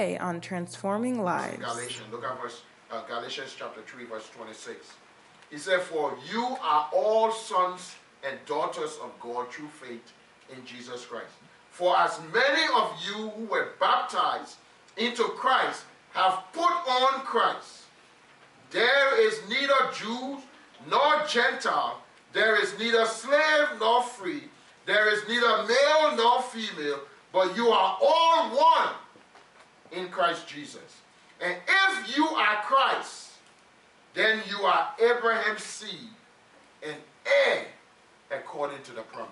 Today on Transforming Lives. Galatians, look at verse, uh, Galatians chapter 3, verse 26. He said, For you are all sons and daughters of God through faith in Jesus Christ. For as many of you who were baptized into Christ have put on Christ. There is neither Jew nor Gentile, there is neither slave nor free, there is neither male nor female, but you are all one in Christ Jesus. And if you are Christ, then you are Abraham's seed and heir according to the promise.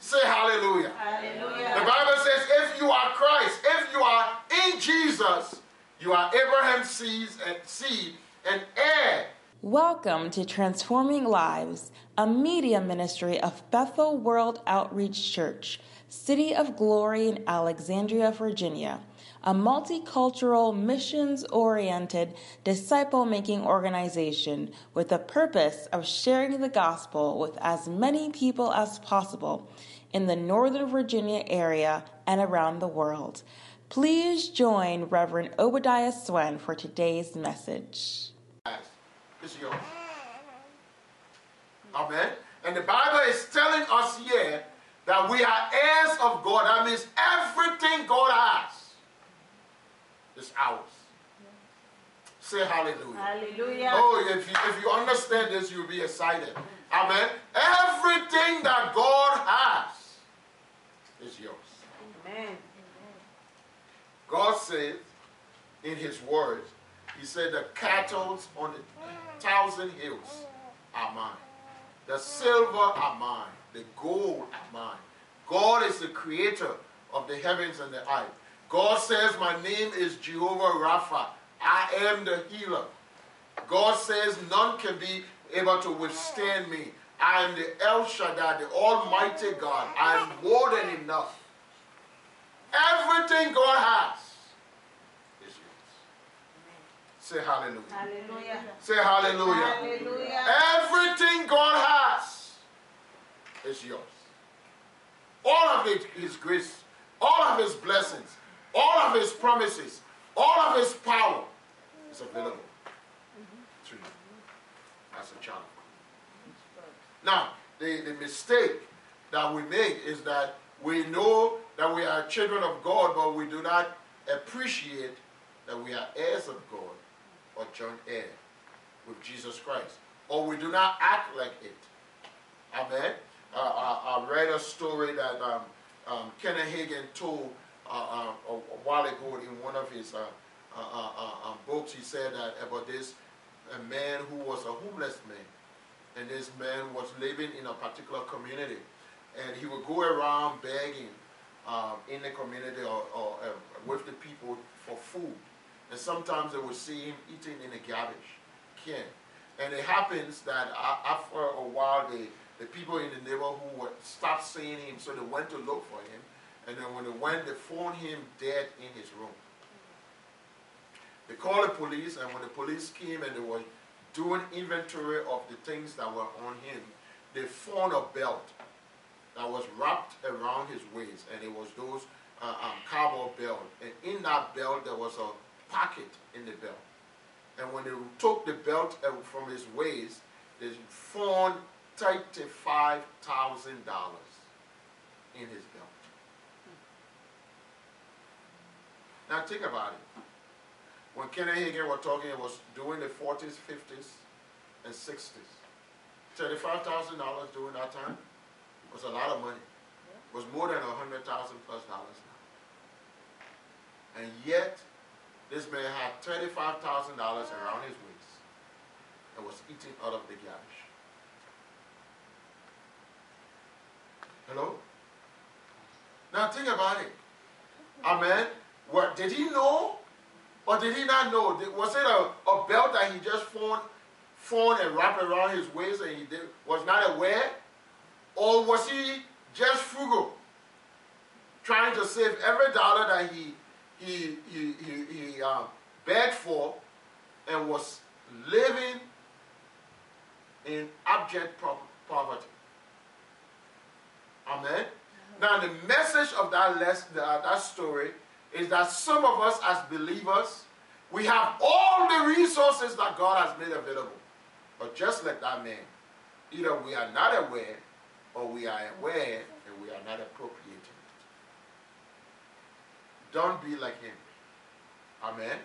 Say hallelujah. Hallelujah. The Bible says, if you are Christ, if you are in Jesus, you are Abraham's seed and seed and heir. Welcome to Transforming Lives, a media ministry of Bethel World Outreach Church, City of Glory in Alexandria, Virginia, a multicultural, missions oriented, disciple making organization with the purpose of sharing the gospel with as many people as possible in the Northern Virginia area and around the world. Please join Reverend Obadiah Swen for today's message. It's yours. Amen. And the Bible is telling us here that we are heirs of God. That means everything God has ours. Say hallelujah. Hallelujah. Oh, if you, if you understand this, you'll be excited. Amen. Everything that God has is yours. Amen. God said in His Word, He said, The cattle on the thousand hills are mine, the silver are mine, the gold are mine. God is the creator of the heavens and the earth. God says, My name is Jehovah Rapha. I am the healer. God says, None can be able to withstand me. I am the El Shaddai, the Almighty God. I am more than enough. Everything God has is yours. Say hallelujah. Hallelujah. Say hallelujah. Hallelujah. Everything God has is yours. All of it is grace, all of His blessings, all of His promises, all of His power is available to you as a child. Now, the, the mistake that we make is that we know that we are children of God, but we do not appreciate that we are heirs of God or joint heir with Jesus Christ. Or we do not act like it. Amen. Uh, I, I read a story that um, um, Kenneth Hagin told uh, uh, a, while ago in one of his uh, uh, uh, um, books. He said that about this a man who was a homeless man, and this man was living in a particular community, and he would go around begging um, in the community or, or with the people for food, and sometimes they would see him eating in a garbage can, and it happens that after a while the the people in the neighborhood would stop seeing him, so they went to look for him, and then when they went, they found him dead in his room. They called the police, and when the police came and they were doing inventory of the things that were on him, they found a belt that was wrapped around his waist, and it was those uh, um, belt. And in that belt, there was a pocket in the belt. And when they took the belt uh, from his waist, they found thirty-five thousand dollars in his belt. Now think about it. When Kenneth Hagin was talking, it was during the 40s, 50s, and 60s. $35,000 during that time was a lot of money. It was more than 100000 plus dollars now. And yet, this man had $35,000 around his waist and was eating out of the garbage. Hello? Now think about it. Amen. What did he know? Or did he not know? Did- Was it a, a belt that he just found, found and wrapped around his waist and he did, was not aware? Or was he just frugal? Trying to save every dollar that he he he he, he um, begged for and was living in abject pro- poverty. Amen. Now the message of that lesson, that, that story is that some of us as believers, we have all the resources that God has made available. But just like that man, either we are not aware or we are aware and we are not appropriating it. Don't be like him. Amen.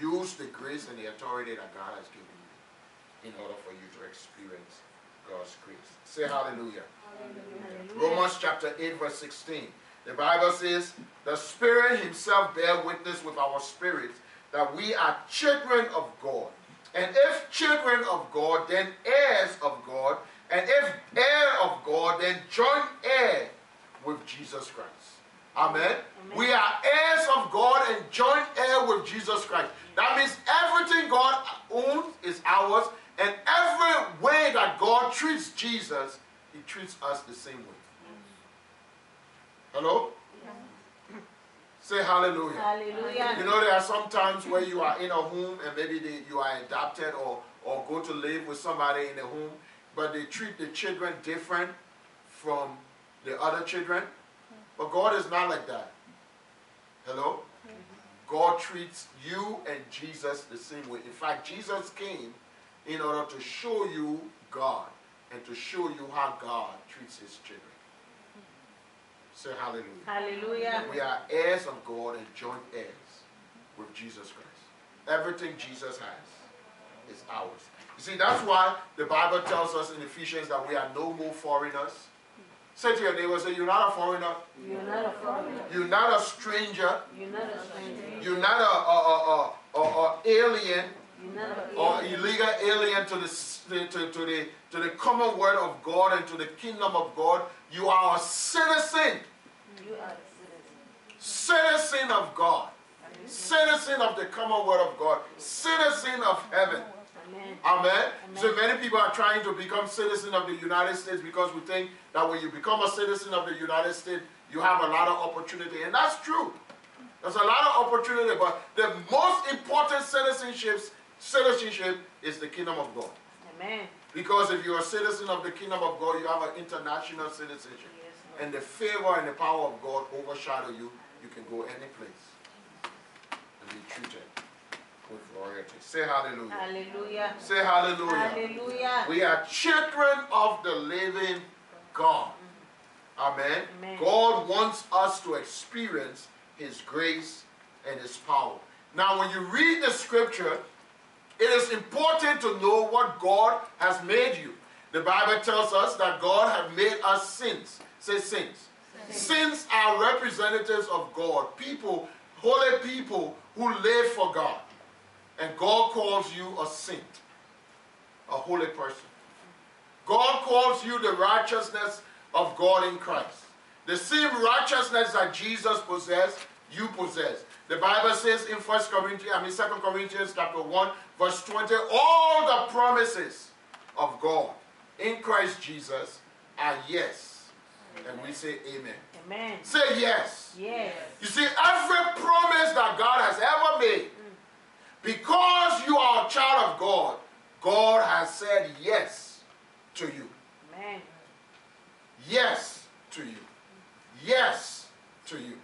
Use the grace and the authority that God has given you in order for you to experience God's grace. Say hallelujah. Hallelujah. Romans chapter 8, verse 16. The Bible says, The Spirit Himself bear witness with our spirits that we are children of God. And if children of God, then heirs of God. And if heir of God, then joint heir with Jesus Christ. Amen. Amen. We are heirs of God and joint heir with Jesus Christ. That means everything God owns is ours, and every way that God treats Jesus, He treats us the same way. Hello? Say hallelujah. Hallelujah. You know, there are some times where you are in a home and maybe they, you are adopted or, or go to live with somebody in a home, but they treat the children different from the other children. But God is not like that. Hello? God treats you and Jesus the same way. In fact, Jesus came in order to show you God and to show you how God treats his children. Say hallelujah. Hallelujah. We are heirs of God and joint heirs with Jesus Christ. Everything Jesus has is ours. You see, that's why the Bible tells us in Ephesians that we are no more foreigners. Say to your neighbor, say, You're not a foreigner. You're not a foreigner. You're not a stranger. You're not a stranger. You're not a, a, a, a, alien You're not a or illegal alien to the, to, to, to the, to the common word of God and to the kingdom of God. You are a citizen, You are a citizen. citizen of God, citizen of the common word of God, citizen of heaven. Amen. Amen. So many people are trying to become citizen of the United States because we think that when you become a citizen of the United States, you have a lot of opportunity. And that's true. There's a lot of opportunity, but the most important citizenships, citizenship is the kingdom of God. Amen. Because if you're a citizen of the kingdom of God, you have an international citizenship. And the favor and the power of God overshadow you. You can go any place and be treated with royalty. Say hallelujah. Hallelujah. Say hallelujah. Hallelujah. We are children of the living God. Amen. Amen. God wants us to experience His grace and His power. Now, when you read the scripture, it is important to know what God has made you. The Bible tells us that God has made us saints. Say saints. Saints are representatives of God, people, holy people who live for God. And God calls you a saint, a holy person. God calls you the righteousness of God in Christ. The same righteousness that Jesus possessed, you possess. The Bible says in First Corinthians, I mean Second Corinthians chapter 1, verse 20, all the promises of God in Christ Jesus are yes. And we say amen. Amen. Say yes. Yes. You see, every promise that God has ever made, mm. because you are a child of God, God has said yes to you. Amen. Yes to you. Yes to you.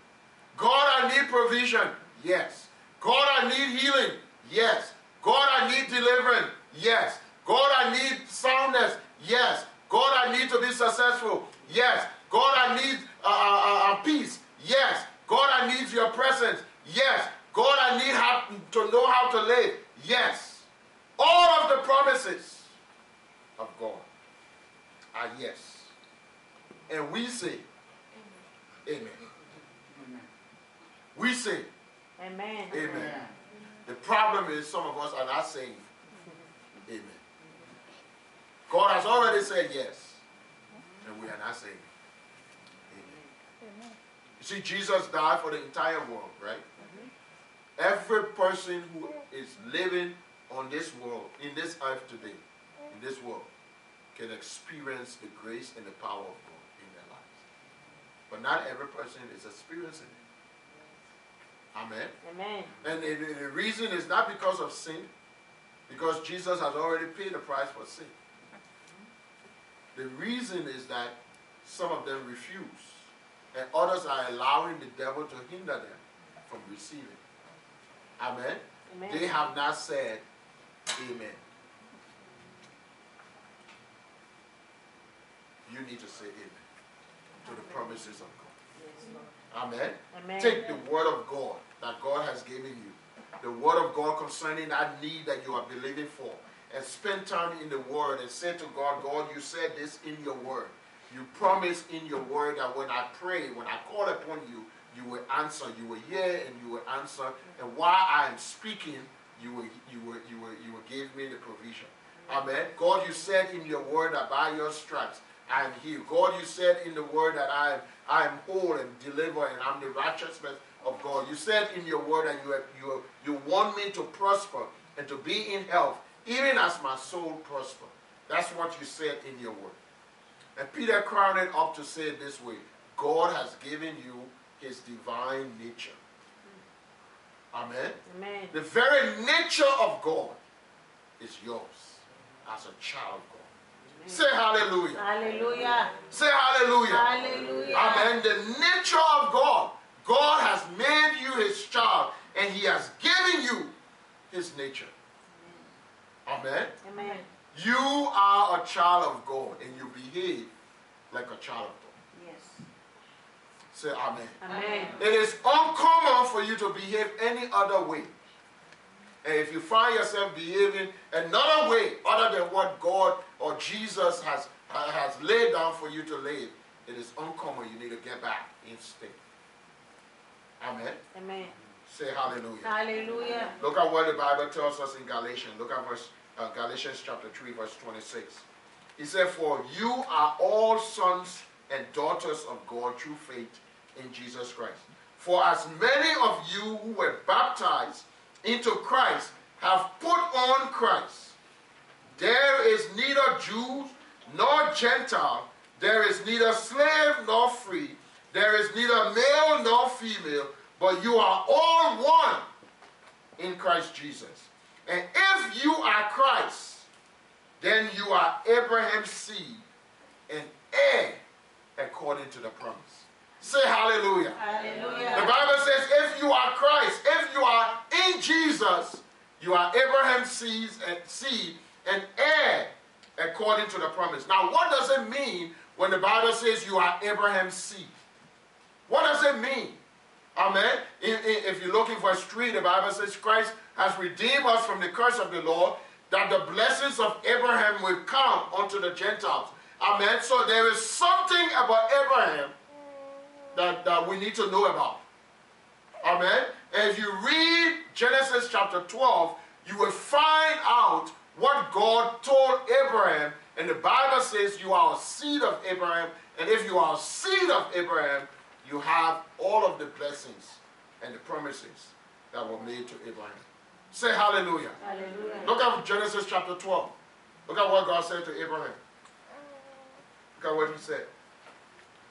God, I need provision. Yes. God, I need healing. Yes. God, I need deliverance. Yes. God, I need soundness. Yes. God, I need to be successful. Yes. God, I need uh, uh, uh, peace. Yes. God, I need your presence. Yes. God, I need how, to know how to live. Yes. All of the promises of God are yes. And we say, Amen. We say, Amen. Amen. The problem is some of us are not saying Amen. God has already said yes, and we are not saying Amen. You see, Jesus died for the entire world, right? Mm-hmm. Every person who is living on this world, in this earth today, in this world, can experience the grace and the power of God in their lives. But not every person is experiencing it. Amen. Amen. And the, the- the reason is not because of sin, because Jesus has already paid the price for sin. Mm-hmm. The reason is that some of them refuse, and others are allowing the devil to hinder them from receiving. Amen. Amen. They have not said amen. You need to say amen to the promises of God. Yes, Amen. Amen. Take the word of God that God has given you, the word of God concerning that need that you are believing for, and spend time in the word and say to God, God, you said this in your word. You promised in your word that when I pray, when I call upon you, you will answer. You will hear and you will answer. And while I am speaking, you will you will you will you will give me the provision. Amen. God, you said in your word that by your stripes I am healed. God, you said in the word that I am I am whole and delivered and I'm the righteousness of God. You said in your word that you have, you you want me to prosper and to be in health, even as my soul prosper. That's what you said in your word. And Peter crowned it up to say it this way God has given you his divine nature. Amen. Amen. The very nature of God is yours as a child of God. Say hallelujah. Hallelujah. Say hallelujah. Hallelujah. Amen. The nature of God. God has made you his child and he has given you his nature. Amen. Amen. You are a child of God and you behave like a child of God. Yes. Say amen. Amen. It is uncommon for you to behave any other way. And if you find yourself behaving another way other than what God or Jesus has, has laid down for you to live, it is uncommon. You need to get back in state. Amen. Amen. Say hallelujah. Hallelujah. Look at what the Bible tells us in Galatians. Look at verse uh, Galatians chapter 3, verse 26. He said, For you are all sons and daughters of God through faith in Jesus Christ. For as many of you who were baptized into Christ have put on Christ. There is neither Jew nor Gentile, there is neither slave nor free, there is neither male nor female, but you are all one in Christ Jesus. And if you are Christ, then you are Abraham's seed and heir according to the promise. Say hallelujah. hallelujah. The Bible says, if you are Christ, if you are in Jesus, you are Abraham's seed and seed and heir according to the promise. Now, what does it mean when the Bible says you are Abraham's seed? What does it mean? Amen. If you're looking for a street, the Bible says Christ has redeemed us from the curse of the law, that the blessings of Abraham will come unto the Gentiles. Amen. So there is something about Abraham that, that we need to know about. Amen. If you read Genesis chapter 12, you will find out what God told Abraham. And the Bible says you are a seed of Abraham. And if you are a seed of Abraham, you have all of the blessings and the promises that were made to Abraham. Say hallelujah. Hallelujah. Look at Genesis chapter 12. Look at what God said to Abraham. Look at what he said.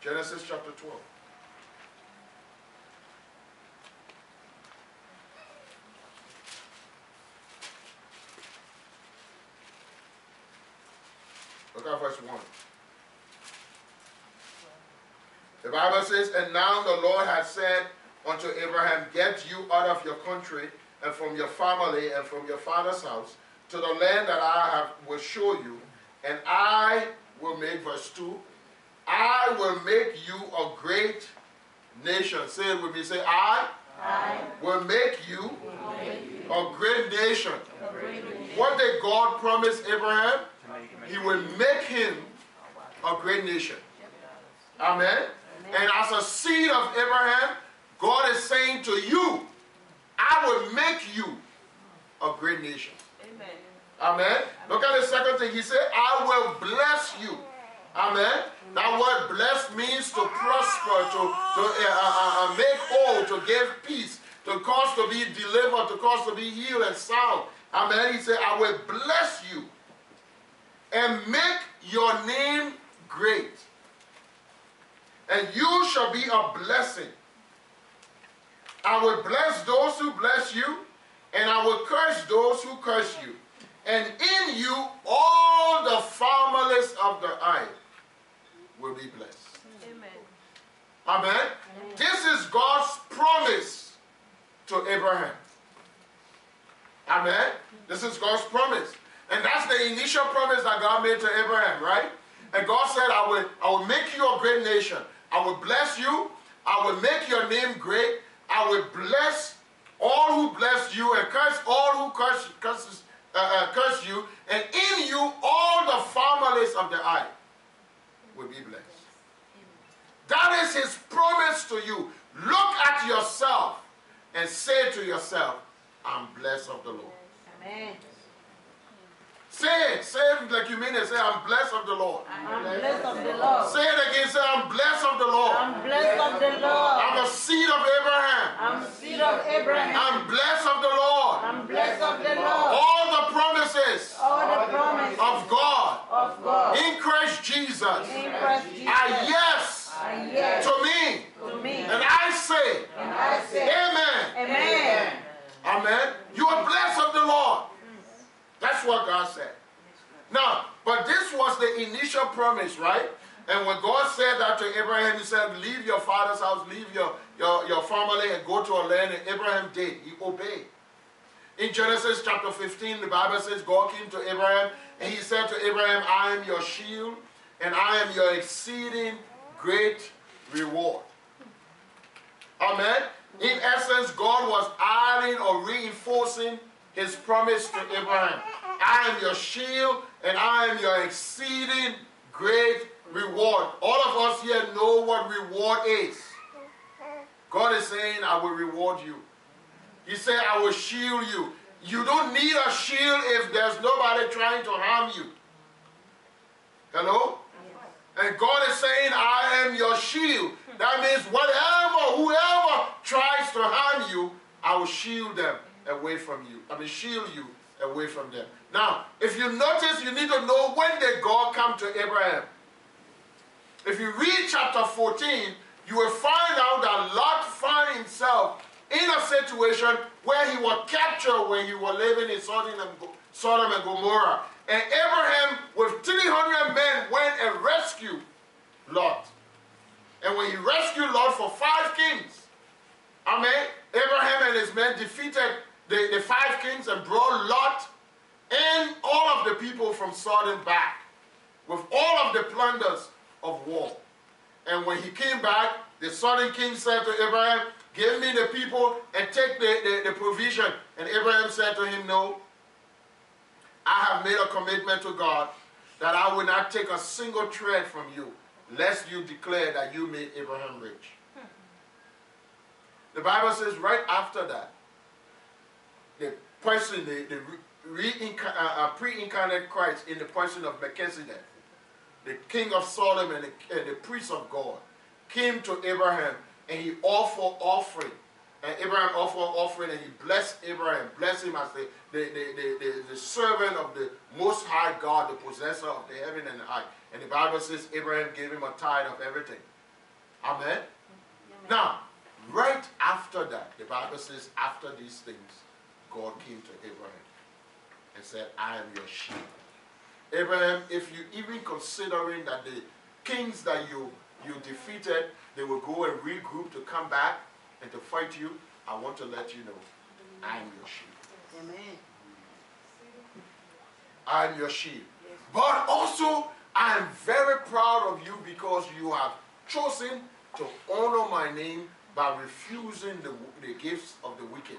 Genesis chapter 12. Look at verse 1. The Bible says, And now the Lord has said unto Abraham, Get you out of your country and from your family and from your father's house to the land that I have will show you, and I will make verse 2. I will make you a great nation. Say it with me. Say, I I will make you will make you a great nation. a great nation. What did God promise Abraham? He will make him a great nation. Amen. And as a seed of Abraham, God is saying to you, I will make you a great nation. Amen. Amen. Look at the second thing. He said, I will bless you. Amen. That word bless means to prosper, to, to uh, uh, uh, make whole, to give peace, to cause to be delivered, to cause to be healed and sound. Amen. He said, I will bless you and make your name great. And you shall be a blessing. I will bless those who bless you, and I will curse those who curse you. And in you, all the families of the earth will be blessed. Amen. Amen. This is God's promise to Abraham. Amen. This is God's promise. And that's the initial promise that God made to Abraham, right? And God said, I will, I will make you a great nation. I will bless you. I will make your name great. I will bless all who bless you and curse all who curse, curses, uh, uh, curse you. And in you, all the families of the earth will be blessed. That is his promise to you. Look at yourself and say to yourself, I'm blessed of the Lord. Amen. Say it. Say it like you mean it. Say, I'm blessed of the Lord. I'm blessed of the Lord. Say it again. Say, I'm blessed of the Lord. I'm blessed of the Lord. I'm a seed of Abraham. I'm seed of Abraham. I'm blessed of the Lord. I'm blessed of the Lord. All the promises All the promises of God of God in Christ Jesus in Christ Jesus are yes are yes to me. to me. And I say, And I say, Amen. Amen. Amen. You are blessed of the Lord. That's what God said. Now, but this was the initial promise, right? And when God said that to Abraham, he said, Leave your father's house, leave your, your, your family, and go to a land. And Abraham did. He obeyed. In Genesis chapter 15, the Bible says God came to Abraham and he said to Abraham, I am your shield and I am your exceeding great reward. Amen. In essence, God was adding or reinforcing his promise to Abraham. I am your shield and I am your exceeding great reward. All of us here know what reward is. God is saying, I will reward you. He said, I will shield you. You don't need a shield if there's nobody trying to harm you. Hello? And God is saying, I am your shield. That means whatever, whoever tries to harm you, I will shield them away from you. I mean, shield you away from them. Now, if you notice, you need to know when did God come to Abraham. If you read chapter 14, you will find out that Lot found himself in a situation where he was captured when he was living in Sodom and, Gomorrah. And Abraham, with 300 men, went and rescued Lot. And when he rescued Lot for five kings, Amen, Abraham and his men defeated the, the five kings and brought Lot and all of the people from Sodom back with all of the plunders of war. And when he came back, the Sodom king said to Abraham, Give me the people and take the, the, the provision. And Abraham said to him, No, I have made a commitment to God that I will not take a single thread from you, lest you declare that you made Abraham rich. Hmm. The Bible says right after that, the person, the, the re, uh, uh, pre-incarnate Christ in the person of Melchizedek, the king of Solomon and the, and the priest of God, came to Abraham and he offered offering. And Abraham offered offering and he blessed Abraham, blessed him as the, the, the, the, the servant of the Most High God, the possessor of the heaven and the earth. And the Bible says Abraham gave him a tithe of everything. Amen? Now, right after that, the Bible says, after these things, God came to Abraham and said, I am your shield. Abraham, if you even considering that the kings that you, you defeated, they will go and regroup to come back and to fight you, I want to let you know, I am your shield. Amen. I am your shield. But also, I am very proud of you because you have chosen to honor my name by refusing the, the gifts of the wicked.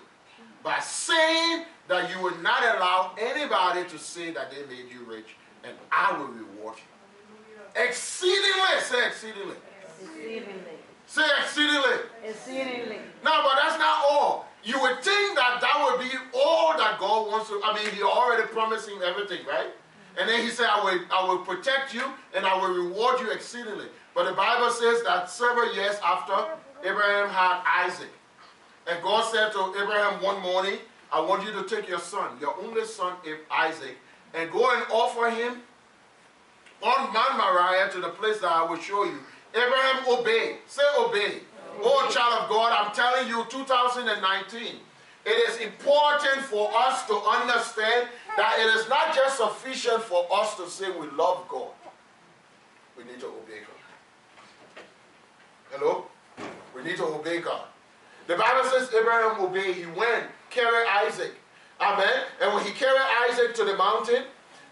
By saying that you will not allow anybody to say that they made you rich, and I will reward you. Exceedingly, say exceedingly. Exceedingly. Say exceedingly. Exceedingly. No, but that's not all. You would think that that would be all that God wants to. I mean, He already promised him everything, right? And then He said, "I will, I will protect you and I will reward you exceedingly." But the Bible says that several years after Abraham had Isaac, and God said to Abraham one morning, "I want you to take your son, your only son, Isaac, and go and offer him on Mount Moriah to the place that I will show you." Abraham obeyed. Say obey. Oh, child of God, I'm telling you, 2019, it is important for us to understand that it is not just sufficient for us to say we love God. We need to obey God. Hello? We need to obey God. The Bible says Abraham obeyed. He went, carried Isaac. Amen. And when he carried Isaac to the mountain,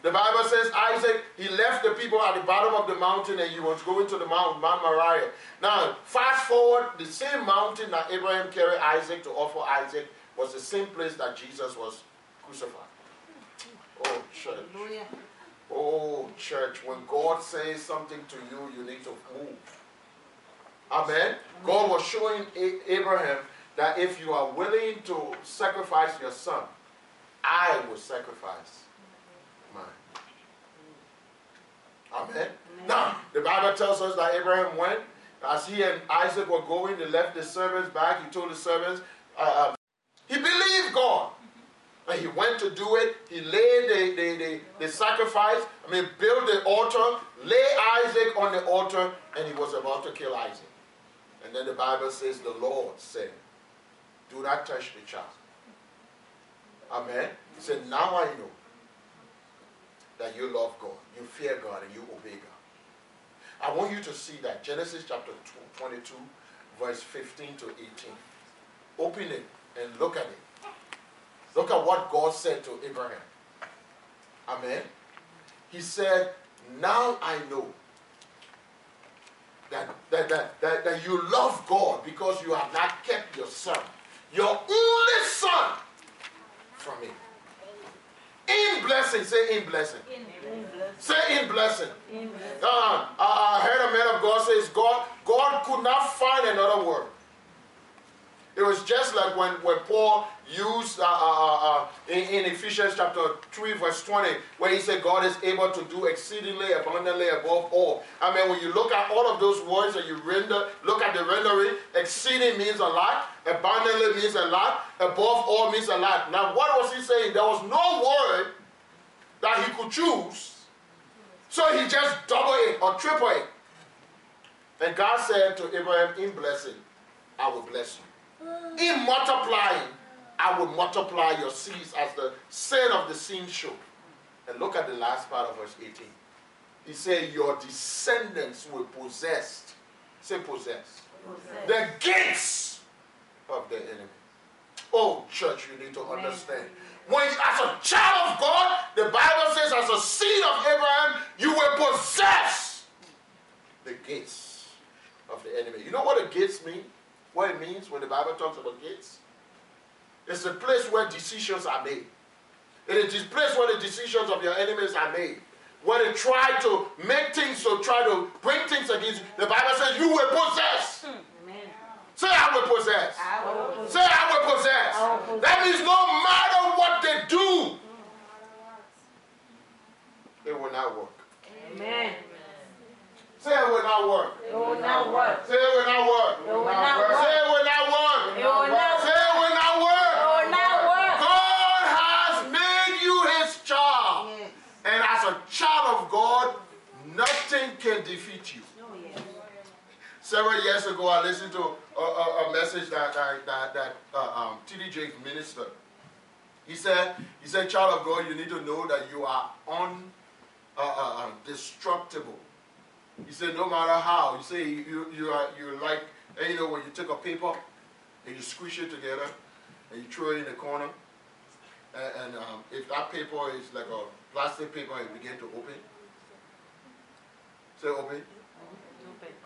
the Bible says Isaac, he left the people at the bottom of the mountain and he was going to the mount, Mount Moriah. Now, fast forward, the same mountain that Abraham carried Isaac to offer Isaac was the same place that Jesus was crucified. Oh, church. Oh, church, when God says something to you, you need to move. Amen. God was showing Abraham that if you are willing to sacrifice your son, I will sacrifice mine. Amen. Now, the Bible tells us that Abraham went, as he and Isaac were going, they left the servants back. He told the servants, uh, uh, he believed God. And he went to do it. He laid the, the, the, the sacrifice, I mean, built the altar, lay Isaac on the altar, and he was about to kill Isaac. And then the Bible says, the Lord said, Do not touch the child. Amen. He said, Now I know that you love God, you fear God, and you obey God. I want you to see that Genesis chapter 22, verse 15 to 18. Open it and look at it. Look at what God said to Abraham. Amen. He said, Now I know that, that, that, that, that you love God because you have not kept your son, your only son, from me. In blessing, say in blessing. In blessing. Say in blessing. In blessing. Uh, I heard a man of God says God, God could not find another word. It was just like when, when Paul used uh, uh, uh, in, in Ephesians chapter 3, verse 20, where he said God is able to do exceedingly abundantly above all. I mean, when you look at all of those words and you render, look at the rendering, exceeding means a lot, abundantly means a lot, above all means a lot. Now, what was he saying? There was no word that he could choose, so he just double it or triple it. And God said to Abraham, In blessing, I will bless you. In multiplying, I will multiply your seeds as the sand of the sea show. And look at the last part of verse 18. He said, Your descendants will possess, say possess, Possess. the gates of the enemy. Oh, church, you need to understand. When, as a child of God, the Bible says, as a seed of Abraham, you will possess the gates of the enemy. You know what the gates mean? What it means when the Bible talks about gates? It's a place where decisions are made. It is a place where the decisions of your enemies are made. Where they try to make things to try to bring things against you. The Bible says you will possess. Hmm. Amen. Say I will possess. I will possess. Say I will possess. I will possess. That means no matter what they do, hmm. it will not work. Amen. Say it will not work. It will not work. Say it will not work. It will not work. Say it will not work. It will not work. Say it will not It will not work. God has made you his child. Yes. And as a child of God, nothing can defeat you. Oh, yes. Several years ago, I listened to a, a, a message that that, that, that uh, um, T.D. Jakes ministered. He said, he said, child of God, you need to know that you are undestructible. He said, no matter how. You say you, you are you like, you know, when you take a paper and you squish it together and you throw it in the corner, and, and um, if that paper is like a plastic paper, it begin to open. Say open. Open.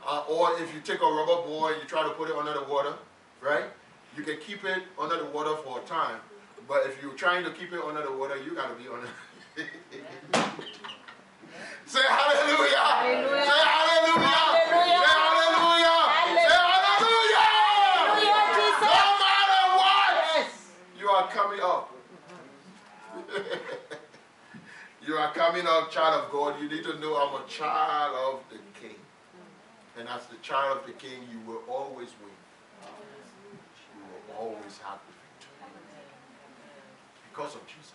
Uh, or if you take a rubber ball and you try to put it under the water, right? You can keep it under the water for a time. But if you're trying to keep it under the water, you gotta be under. Say hallelujah. Hallelujah. Say hallelujah. Hallelujah. Say hallelujah. Say hallelujah. Hallelujah, Jesus. No matter what, Yes. you are coming up. you are coming up, child of God. You need to know I'm a child of the King. And as the child of the King, you will always win. You will always have the victory. Because of Jesus.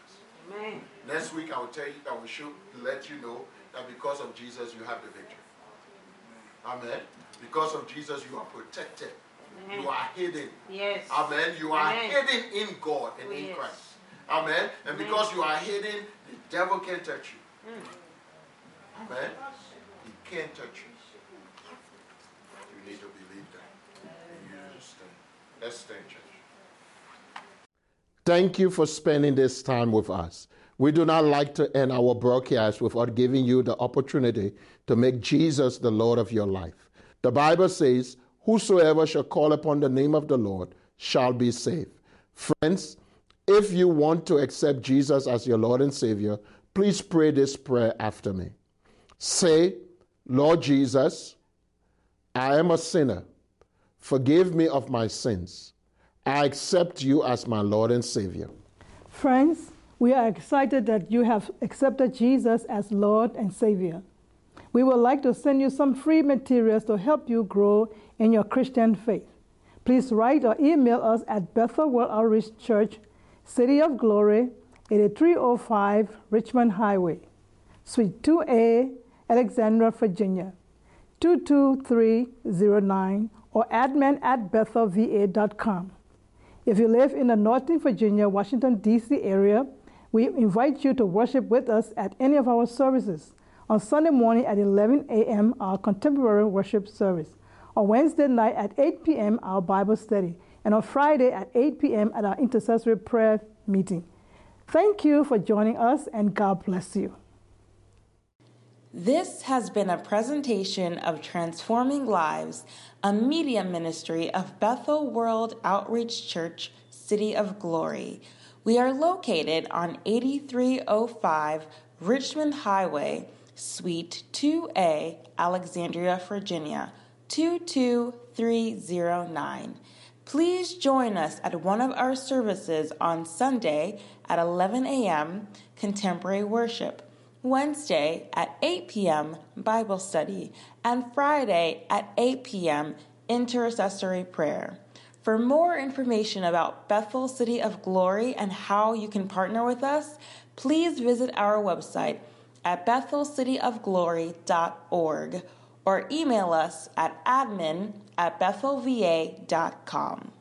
Amen. Next week, I will tell you, I will show, let you know that because of Jesus, you have the victory. Amen. Because of Jesus, you are protected. Amen. You are hidden. Yes. Amen. You are Amen. hidden in God and Oh, in yes. Christ. Amen. And Amen. because you are hidden, the devil can't touch you. Mm. Amen. He can't touch you. You need to believe that. You need to stand. Let's stand, church. Thank you for spending this time with us. We do not like to end our broadcast without giving you the opportunity to make Jesus the Lord of your life. The Bible says, Whosoever shall call upon the name of the Lord shall be saved. Friends, if you want to accept Jesus as your Lord and Savior, please pray this prayer after me. Say, Lord Jesus, I am a sinner. Forgive me of my sins. I accept you as my Lord and Savior. Friends, we are excited that you have accepted Jesus as Lord and Savior. We would like to send you some free materials to help you grow in your Christian faith. Please write or email us at Bethel World Outreach Church, City of Glory, 8305 Richmond Highway, Suite 2A, Alexandria, Virginia, 22309, or admin at bethelva.com. If you live in the Northern Virginia, Washington, D.C. area, we invite you to worship with us at any of our services. On Sunday morning at 11 a.m., our contemporary worship service. On Wednesday night at 8 p.m., our Bible study. And on Friday at 8 p.m. at our intercessory prayer meeting. Thank you for joining us, and God bless you. This has been a presentation of Transforming Lives, a media ministry of Bethel World Outreach Church, City of Glory. We are located on 8305 Richmond Highway, Suite 2A, Alexandria, Virginia, 22309. Please join us at one of our services on Sunday at 11 a.m. Contemporary Worship. Wednesday at 8 p.m. Bible study, and Friday at 8 p.m. intercessory prayer. For more information about Bethel City of Glory and how you can partner with us, please visit our website at bethelcityofglory.org or email us at admin at bethelva.com.